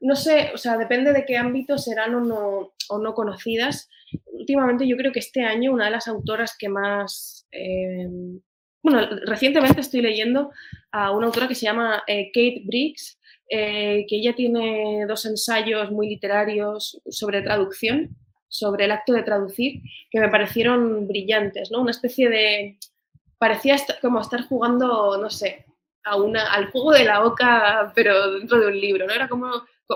no sé, o sea, depende de qué ámbito serán o no, o no conocidas. Últimamente yo creo que este año una de las autoras que más... Eh, bueno, recientemente estoy leyendo a una autora que se llama eh, Kate Briggs, eh, que ella tiene dos ensayos muy literarios sobre traducción, sobre el acto de traducir, que me parecieron brillantes, ¿no? Una especie de parecía como estar jugando, no sé, a una, al juego de la oca, pero dentro de un libro, ¿no? Era como,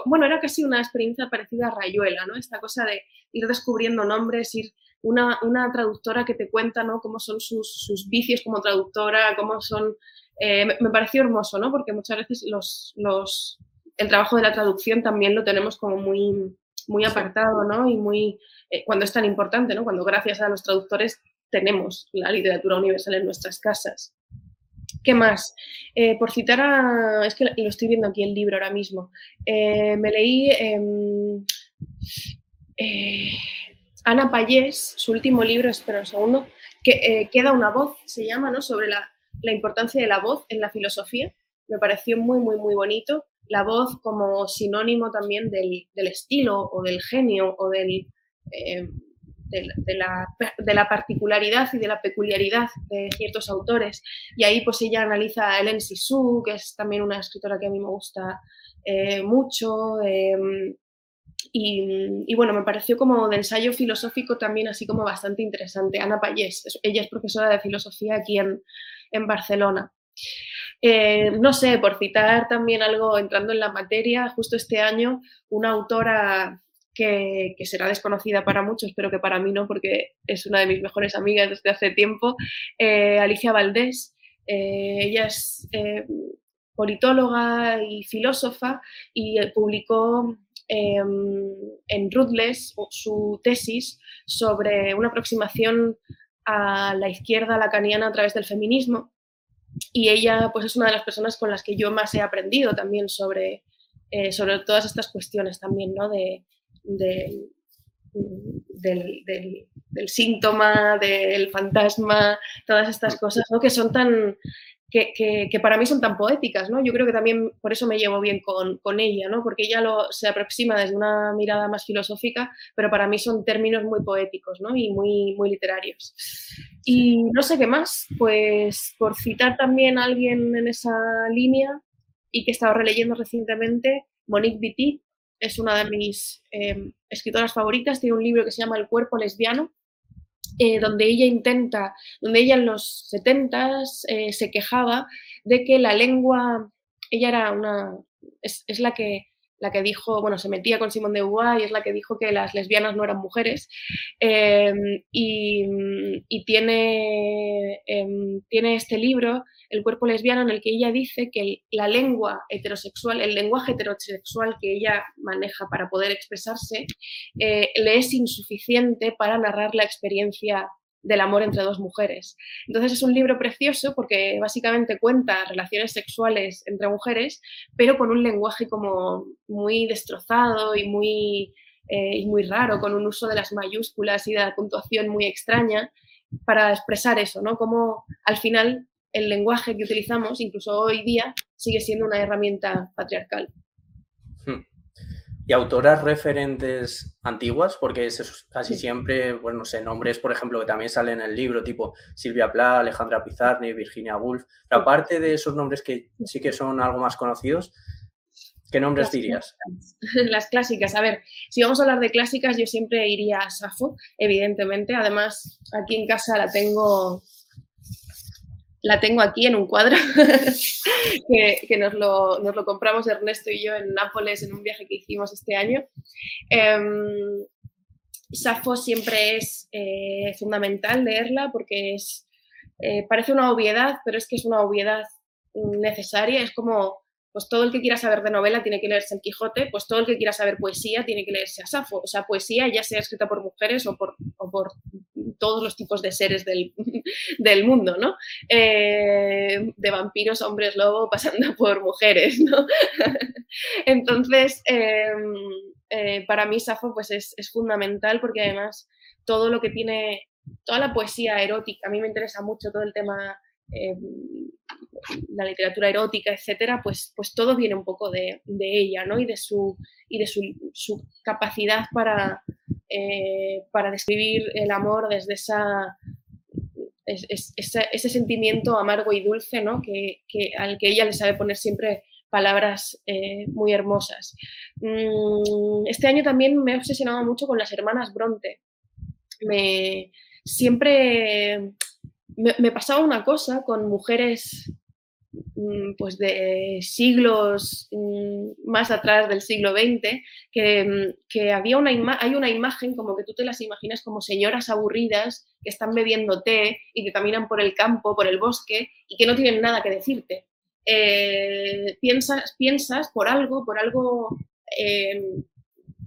bueno, era casi una experiencia parecida a Rayuela, ¿no? Esta cosa de ir descubriendo nombres, ir una, una traductora que te cuenta, ¿no? Cómo son sus, sus vicios como traductora, cómo son... Eh, me, pareció hermoso, ¿no? Porque muchas veces los, los, el trabajo de la traducción también lo tenemos como muy, muy apartado, ¿no? Y muy... Eh, cuando es tan importante, ¿no? Cuando gracias a los traductores tenemos la literatura universal en nuestras casas. ¿Qué más? Eh, por citar a... Es que lo estoy viendo aquí el libro ahora mismo. Eh, me leí em, eh, Ana Payés, su último libro, espera un segundo, que Queda una voz, se llama, ¿no? Sobre la, importancia de la voz en la filosofía. Me pareció muy, muy, muy bonito. La voz como sinónimo también del, del estilo o del genio o del de, la, de, la, particularidad y de la peculiaridad de ciertos autores. Y ahí pues ella analiza a Hélène Sissou, que es también una escritora que a mí me gusta eh, mucho. Em, y, bueno, me pareció como de ensayo filosófico también así como bastante interesante. Ana Payés, ella es profesora de filosofía aquí en, en Barcelona. Eh, no sé, por citar también algo entrando en la materia, justo este año una autora que, será desconocida para muchos, pero que para mí no, porque es una de mis mejores amigas desde hace tiempo, eh, Alicia Valdés. Eh, ella es politóloga y filósofa y publicó em, en Rutles su tesis sobre una aproximación a la izquierda lacaniana a través del feminismo y ella pues es una de las personas con las que yo más he aprendido también sobre, eh, sobre todas estas cuestiones también, ¿no? De, del, síntoma, del fantasma, todas estas cosas, ¿no? Que son tan, que, para mí son tan poéticas, ¿no? Yo creo que también por eso me llevo bien con, ella, ¿no? Porque ella lo, se aproxima desde una mirada más filosófica, pero para mí son términos muy poéticos, ¿no? Y muy, muy literarios. Y no sé qué más, pues por citar también a alguien en esa línea y que he estado releyendo recientemente, Monique Wittig es una de mis eh, escritoras favoritas, tiene un libro que se llama El cuerpo lesbiano, eh, donde ella intenta, donde ella en los 70 eh, se quejaba de que la lengua, ella era una, es, la que la que dijo, bueno, se metía con Simón de Beauvoir y es la que dijo que las lesbianas no eran mujeres. Em, y, tiene, em, tiene este libro el cuerpo lesbiano en el que ella dice que la lengua heterosexual, el lenguaje heterosexual que ella maneja para poder expresarse, eh, le es insuficiente para narrar la experiencia del amor entre dos mujeres. Entonces es un libro precioso porque básicamente cuenta relaciones sexuales entre mujeres, pero con un lenguaje como muy destrozado y muy, eh, y muy raro, con un uso de las mayúsculas y de la puntuación muy extraña para expresar eso, ¿no? Como al final el lenguaje que utilizamos, incluso hoy día, sigue siendo una herramienta patriarcal. Hmm. ¿Y autoras referentes antiguas? Porque es casi siempre, bueno, no sé, nombres, por ejemplo, que también salen en el libro, tipo Silvia Pla, Alejandra Pizarni, Virginia Woolf. Pero aparte de esos nombres que sí que son algo más conocidos, ¿qué nombres dirías? Las clásicas. A ver, si vamos a hablar de clásicas, yo siempre iría a Safo, evidentemente. Además, aquí en casa la tengo la tengo aquí en un cuadro que, nos, lo, compramos Ernesto y yo en Nápoles en un viaje que hicimos este año. Eh, Safo siempre es eh, fundamental leerla porque es, eh, parece una obviedad, pero es que es una obviedad necesaria. Es como pues todo el que quiera saber de novela tiene que leerse El Quijote, pues todo el que quiera saber poesía tiene que leerse a Safo. O sea, poesía ya sea escrita por mujeres o por, por todos los tipos de seres del, mundo, ¿no? Eh, de vampiros, hombres lobo, pasando por mujeres, ¿no? Entonces, em, eh, para mí Safo pues es, es fundamental porque además todo lo que tiene, toda la poesía erótica, a mí me interesa mucho todo el tema Em, la literatura erótica, etcétera, pues, pues todo viene un poco de, ella, ¿no? Y de su, y de su, capacidad para, eh, para describir el amor desde esa, ese, sentimiento amargo y dulce, ¿no? Que, al que ella le sabe poner siempre palabras eh, muy hermosas. Mm, este año también me he obsesionado mucho con las hermanas Bronte. Me, siempre me, pasaba una cosa con mujeres mm, pues de siglos mm, más atrás del siglo XX, que, mm, había una hay una imagen como que tú te las imaginas como señoras aburridas que están bebiendo té y que caminan por el campo, por el bosque y que no tienen nada que decirte. Eh, piensas, piensas por algo, por algo eh,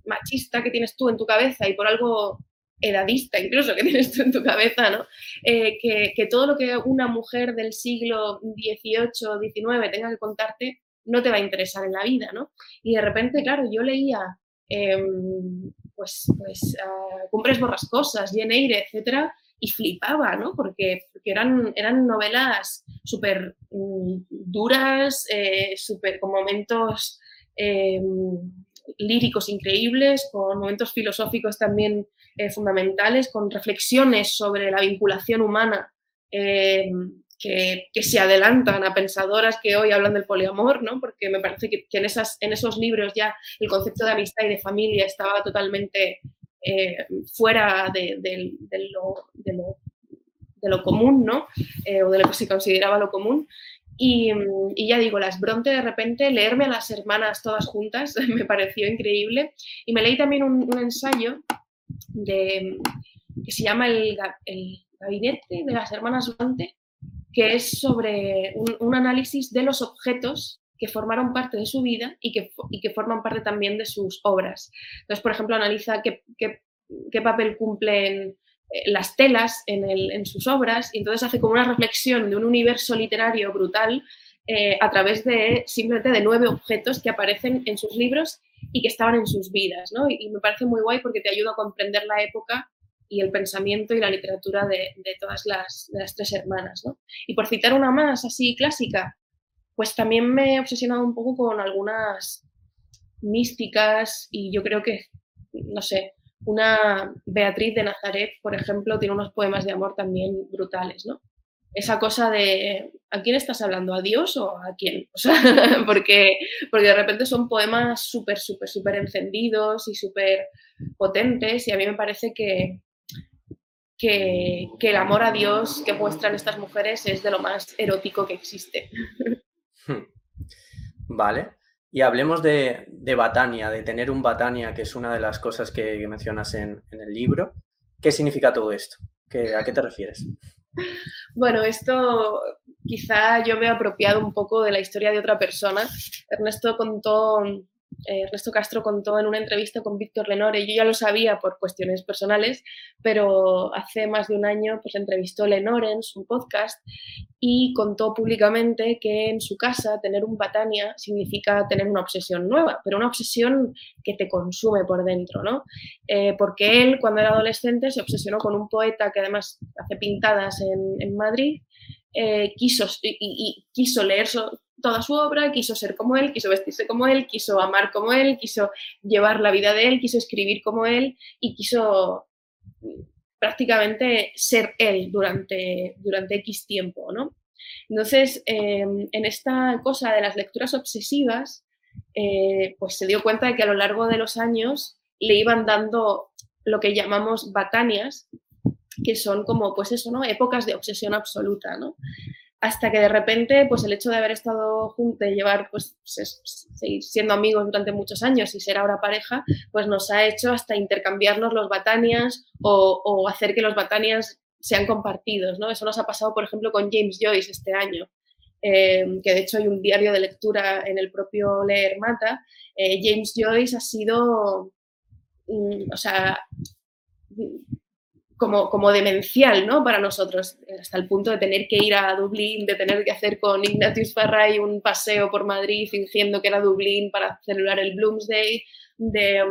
machista que tienes tú en tu cabeza y por algo edadista incluso que tienes tú en tu cabeza, ¿no? Eh, que, todo lo que una mujer del siglo XVIII o XIX tenga que contarte no te va a interesar en la vida, ¿no? Y de repente, claro, yo leía em, pues, pues uh, Cumbres Borrascosas, Jane Eyre, etcétera, y flipaba, ¿no? Porque, eran, eran novelas súper mm, duras, eh, súper con momentos em, líricos increíbles, con momentos filosóficos también eh, fundamentales, con reflexiones sobre la vinculación humana eh, que, se adelantan a pensadoras que hoy hablan del poliamor, ¿no? Porque me parece que, en, esas, en esos libros ya el concepto de amistad y de familia estaba totalmente eh, fuera de, lo, de, lo, común, ¿no? O de lo que se consideraba lo común. Y, ya digo, las Bronte de repente, leerme a las hermanas todas juntas me pareció increíble. Y me leí también un, ensayo de, que se llama el, Gabinete de las Hermanas Bronte, que es sobre un, análisis de los objetos que formaron parte de su vida y que, que, forman parte también de sus obras. Entonces, por ejemplo, analiza qué, papel cumplen eh, las telas en, sus obras y entonces hace como una reflexión de un universo literario brutal eh, a través de simplemente de nueve objetos que aparecen en sus libros y que estaban en sus vidas. Y, y me parece muy guay porque te ayuda a comprender la época y el pensamiento y la literatura de, todas las, tres hermanas. Y por citar una más así clásica, pues también me he obsesionado un poco con algunas místicas y yo creo que, no sé, una Beatriz de Nazaret, por ejemplo, tiene unos poemas de amor también brutales, ¿no? Esa cosa de ¿a quién estás hablando? ¿A Dios o a quién? porque, porque de repente son poemas súper, súper, súper encendidos y súper potentes y a mí me parece que, que, el amor a Dios que muestran estas mujeres es de lo más erótico que existe. Hmm. Vale. Y hablemos de, de Batania, de tener un Batania, que es una de las cosas que, mencionas en, el libro. ¿Qué significa todo esto? ¿A qué te refieres? Bueno, esto quizá yo me he apropiado un poco de la historia de otra persona. Ernesto contó Ernesto Castro contó en una entrevista con Víctor Lenore, yo ya lo sabía por cuestiones personales, pero hace más de un año pues entrevistó Lenore en su podcast y contó públicamente que en su casa tener un Batania significa tener una obsesión nueva, pero una obsesión que te consume por dentro, ¿no? Eh, porque él cuando era adolescente se obsesionó con un poeta que además hace pintadas en, Madrid eh, quiso, y, quiso leer toda su obra, quiso ser como él, quiso vestirse como él, quiso amar como él, quiso llevar la vida de él, quiso escribir como él y quiso prácticamente ser él durante, durante X tiempo, ¿no? Entonces, em, en esta cosa de las lecturas obsesivas, eh, pues se dio cuenta de que a lo largo de los años le iban dando lo que llamamos batanias, que son como, pues eso, ¿no? Épocas de obsesión absoluta, ¿no? Hasta que de repente, pues el hecho de haber estado juntos, de llevar, pues, seguir siendo amigos durante muchos años y ser ahora pareja, pues nos ha hecho hasta intercambiarnos los batanias o, hacer que los batanias sean compartidos, ¿no? Eso nos ha pasado, por ejemplo, con James Joyce este año, eh, que de hecho hay un diario de lectura en el propio Leer Mata. Eh, James Joyce ha sido, mm, o sea, como, demencial ¿no? para nosotros, hasta el punto de tener que ir a Dublín, de tener que hacer con Ignatius Farray un paseo por Madrid fingiendo que era Dublín para celebrar el Bloomsday, de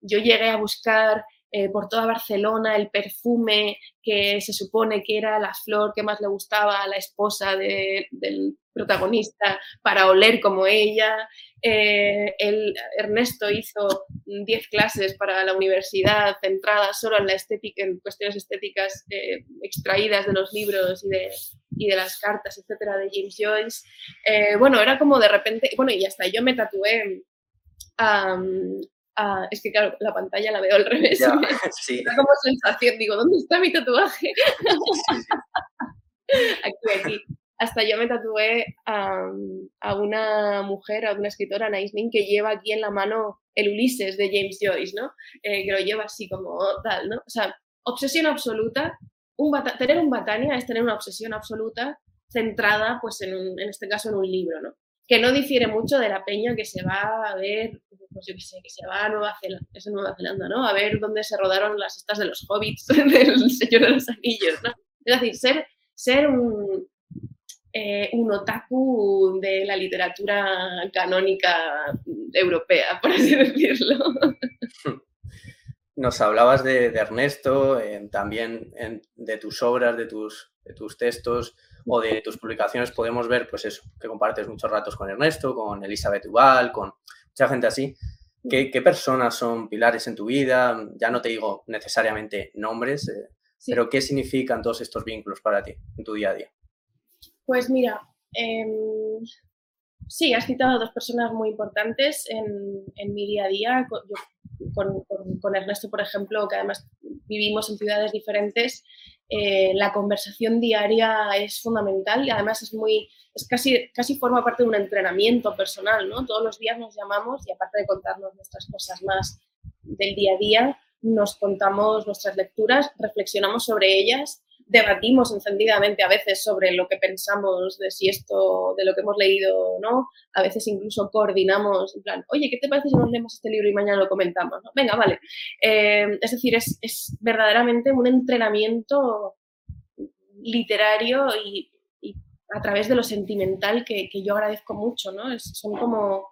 yo llegué a buscar eh, por toda Barcelona el perfume que se supone que era la flor que más le gustaba a la esposa del protagonista para oler como ella. Eh, el, Ernesto hizo 10 clases para la universidad centradas solo en la estética, en cuestiones estéticas eh, extraídas de los libros y de, y de, las cartas, etcétera, de James Joyce. bueno, era como de repente, bueno, y hasta yo me tatué es que claro, la pantalla la veo al revés. sí. Da como sensación, digo, ¿dónde está mi tatuaje? aquí, aquí. Hasta yo me tatué a, una mujer, a una escritora, Naismin, que lleva aquí en la mano el Ulises de James Joyce, ¿no? Eh, que lo lleva así como tal, ¿no? O sea, obsesión absoluta. Un tener un Batania es tener una obsesión absoluta centrada, pues en, en este caso, en un libro, ¿no? que no difiere mucho de la peña que se va a ver, pues yo qué sé, que se va a Nueva Zelanda, es en Nueva Zelanda, ¿no? A ver dónde se rodaron las estas de los hobbits del Señor de los Anillos, ¿no? Es decir, ser, ser un, eh, un otaku de la literatura canónica europea, por así decirlo. Nos hablabas de, Ernesto, también de tus obras, de tus, de tus textos o de tus publicaciones podemos ver, pues eso, que compartes muchos ratos con Ernesto, con Elizabeth Ubal, con mucha gente así. ¿Qué, personas son pilares en tu vida? Ya no te digo necesariamente nombres, eh, pero ¿qué significan todos estos vínculos para ti en tu día a día? Pues mira, em, sí, has citado a dos personas muy importantes en, mi día a día. con, Ernesto, por ejemplo, que además vivimos en ciudades diferentes, eh, la conversación diaria es fundamental y además es muy, es casi, casi forma parte de un entrenamiento personal, ¿no? Todos los días nos llamamos y aparte de contarnos nuestras cosas más del día a día, nos contamos nuestras lecturas, reflexionamos sobre ellas, debatimos encendidamente a veces sobre lo que pensamos de si esto, de lo que hemos leído o no, a veces incluso coordinamos, en plan, oye, ¿qué te parece si nos leemos este libro y mañana lo comentamos? Venga, vale. Eh, es decir, es, es, verdaderamente un entrenamiento literario y, a través de lo sentimental que, que yo agradezco mucho, ¿no? son como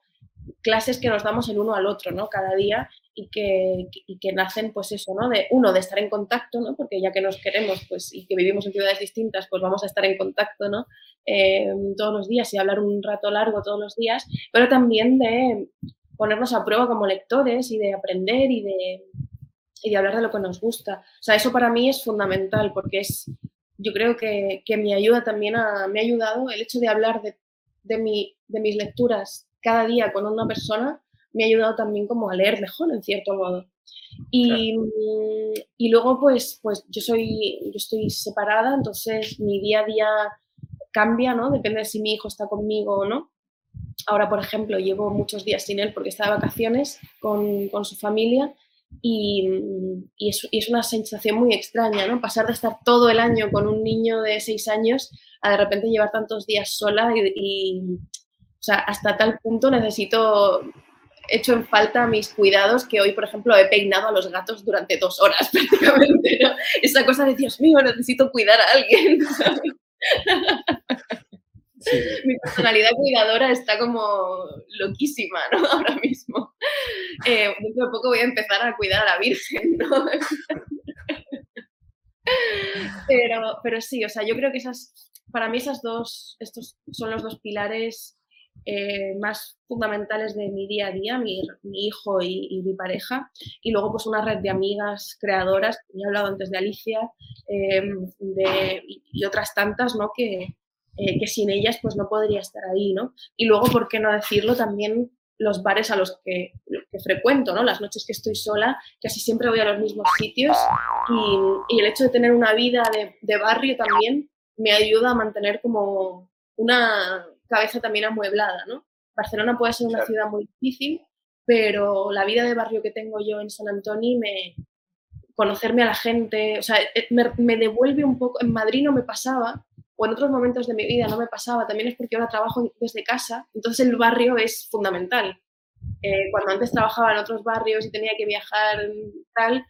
clases que nos damos el uno al otro, ¿no? Cada día y que, que, nacen, pues eso, ¿no? De uno, de estar en contacto, ¿no? Porque ya que nos queremos, pues, y que vivimos en ciudades distintas, pues vamos a estar en contacto, ¿no? Eh, todos los días y hablar un rato largo todos los días, pero también de ponernos a prueba como lectores y de aprender y de, y de hablar de lo que nos gusta. O sea, eso para mí es fundamental porque es, yo creo que, que me ayuda también a, me ha ayudado el hecho de hablar de, de, mi, de mis lecturas cada día con una persona, me ha ayudado también como a leer mejor, en cierto modo. Y, y, luego, pues, pues yo, soy, yo estoy separada, entonces mi día a día cambia, ¿no? Depende de si mi hijo está conmigo o no. Ahora, por ejemplo, llevo muchos días sin él porque está de vacaciones con, con su familia y, y, es, y, es, una sensación muy extraña, ¿no? Pasar de estar todo el año con un niño de seis años a de repente llevar tantos días sola y, sea, hasta tal punto necesito hecho en falta mis cuidados que hoy, por ejemplo, he peinado a los gatos durante dos horas prácticamente, ¿no? Esa cosa de, Dios mío, necesito cuidar a alguien, Mi personalidad cuidadora está como loquísima, ¿no? Ahora mismo. Eh, dentro de poco voy a empezar a cuidar a la Virgen, ¿no? pero, pero sí, o sea, yo creo que esas, para mí esas dos, estos son los dos pilares eh, más fundamentales de mi día a día, mi, hijo y, mi pareja, y luego pues una red de amigas creadoras, he hablado antes de Alicia, em, y, otras tantas, ¿no? Que, eh, que sin ellas pues no podría estar ahí, ¿no? Y luego, ¿por qué no decirlo? También los bares a los que, frecuento, ¿no? Las noches que estoy sola, casi siempre voy a los mismos sitios y, el hecho de tener una vida de barrio también me ayuda a mantener como una, cabeza también amueblada, ¿no? Barcelona puede ser una ciudad muy difícil, pero la vida de barrio que tengo yo en San Antonio me conocerme a la gente, o sea, eh, me, devuelve un poco, en Madrid no me pasaba, o en otros momentos de mi vida no me pasaba, también es porque ahora trabajo desde casa, entonces el barrio es fundamental. Eh, cuando antes trabajaba en otros barrios y tenía que viajar tal,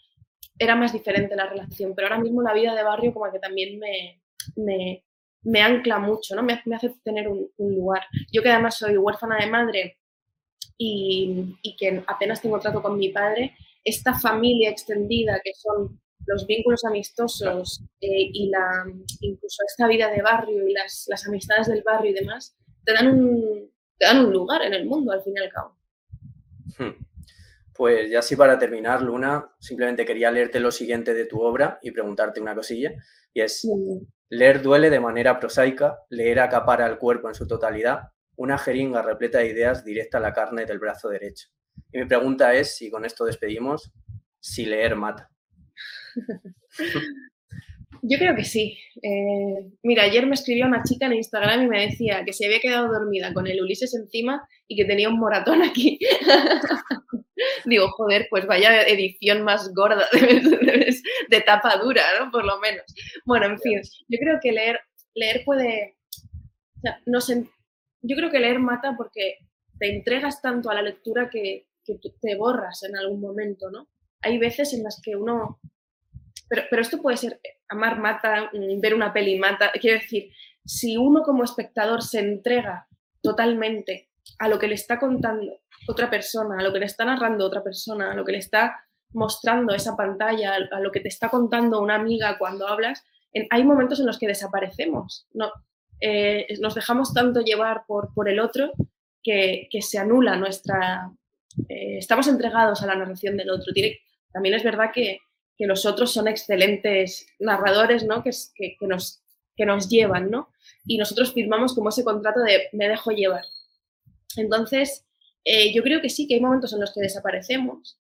era más diferente la relación, pero ahora mismo la vida de barrio como que también me, me, me ancla mucho, ¿no? Me, hace tener un, lugar. Yo que además soy huérfana de madre y, que apenas tengo trato con mi padre, esta familia extendida que son los vínculos amistosos eh, y la, incluso esta vida de barrio y las, amistades del barrio y demás, te dan, un, te dan un lugar en el mundo al fin y al cabo. Hmm. Pues ya así para terminar, Luna, simplemente quería leerte lo siguiente de tu obra y preguntarte una cosilla. Y es, Leer duele de manera prosaica, leer acapara el cuerpo en su totalidad, una jeringa repleta de ideas directa a la carne del brazo derecho. Y mi pregunta es, y con esto despedimos, si leer mata. Yo creo que sí. Eh, mira, ayer me escribió una chica en Instagram y me decía que se había quedado dormida con el Ulises encima y que tenía un moratón aquí. Digo, joder, pues vaya edición más gorda de, tapa dura, ¿no? Por lo menos. Bueno, en fin, yo creo que leer, leer puede... no sé, yo creo que leer mata porque te entregas tanto a la lectura que, que te borras en algún momento, ¿no? Hay veces en las que uno... Pero, pero esto puede ser amar mata, mm, ver una peli mata. Quiero decir, si uno como espectador se entrega totalmente a lo que le está contando otra persona, a lo que le está narrando otra persona, a lo que le está mostrando esa pantalla, a lo que te está contando una amiga cuando hablas, hay momentos en los que desaparecemos, ¿no? Eh, nos dejamos tanto llevar por, por el otro que, se anula nuestra... Eh, estamos entregados a la narración del otro. también es verdad que, que, los otros son excelentes narradores, ¿no? Que, que, nos, que nos llevan, ¿no? Y nosotros firmamos como ese contrato de me dejo llevar. Entonces, eh, yo creo que sí, que hay momentos en los que desaparecemos,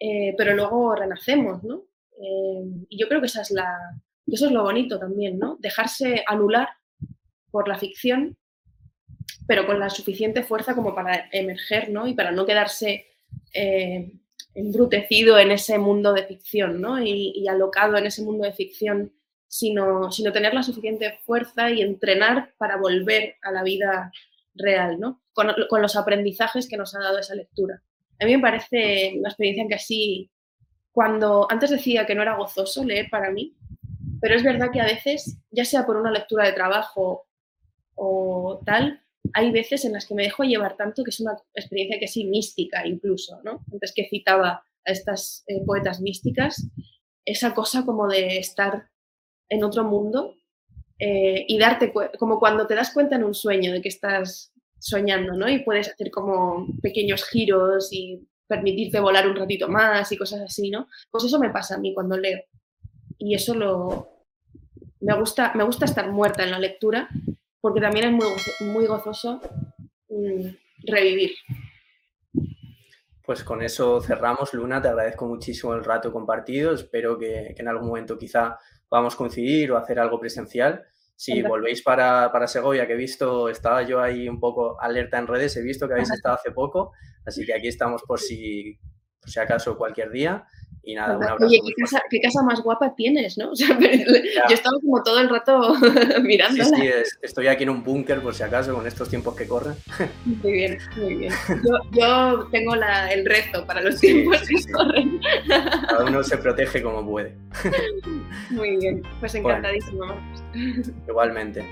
eh, pero luego renacemos, ¿no? Eh, y yo creo que esa es la, eso es lo bonito también, ¿no? Dejarse anular por la ficción, pero con la suficiente fuerza como para emerger, ¿no? Y para no quedarse embrutecido en ese mundo de ficción, ¿no? Y, alocado en ese mundo de ficción, sino, sino tener la suficiente fuerza y entrenar para volver a la vida real, ¿no? Con, los aprendizajes que nos ha dado esa lectura. A mí me parece una experiencia en que así, cuando antes decía que no era gozoso leer para mí, pero es verdad que a veces, ya sea por una lectura de trabajo o tal, hay veces en las que me dejo llevar tanto que es una experiencia que sí mística incluso, ¿no? Antes que citaba a estas eh, poetas místicas, esa cosa como de estar en otro mundo eh, y darte como cuando te das cuenta en un sueño de que estás soñando, ¿no? Y puedes hacer como pequeños giros y permitirte volar un ratito más y cosas así, ¿no? Pues eso me pasa a mí cuando leo. Y eso lo... Me gusta, me gusta estar muerta en la lectura porque también es muy, muy gozoso mm, revivir. Pues con eso cerramos, Luna. Te agradezco muchísimo el rato compartido. Espero que, en algún momento quizá podamos coincidir o hacer algo presencial. Si volvéis para, para, Segovia, que he visto, estaba yo ahí un poco alerta en redes, he visto que habéis estado hace poco, así que aquí estamos por si, por si acaso cualquier día. Y nada, un abrazo. Oye, ¿qué casa, más guapa tienes, ¿no? O sea, yo estaba como todo el rato mirando. Sí, sí, estoy aquí en un búnker por si acaso con estos tiempos que corren. Muy bien, muy bien. Yo, yo tengo la, el reto para los tiempos que corren. Cada uno se protege como puede. Muy bien, pues encantadísimo. igualmente.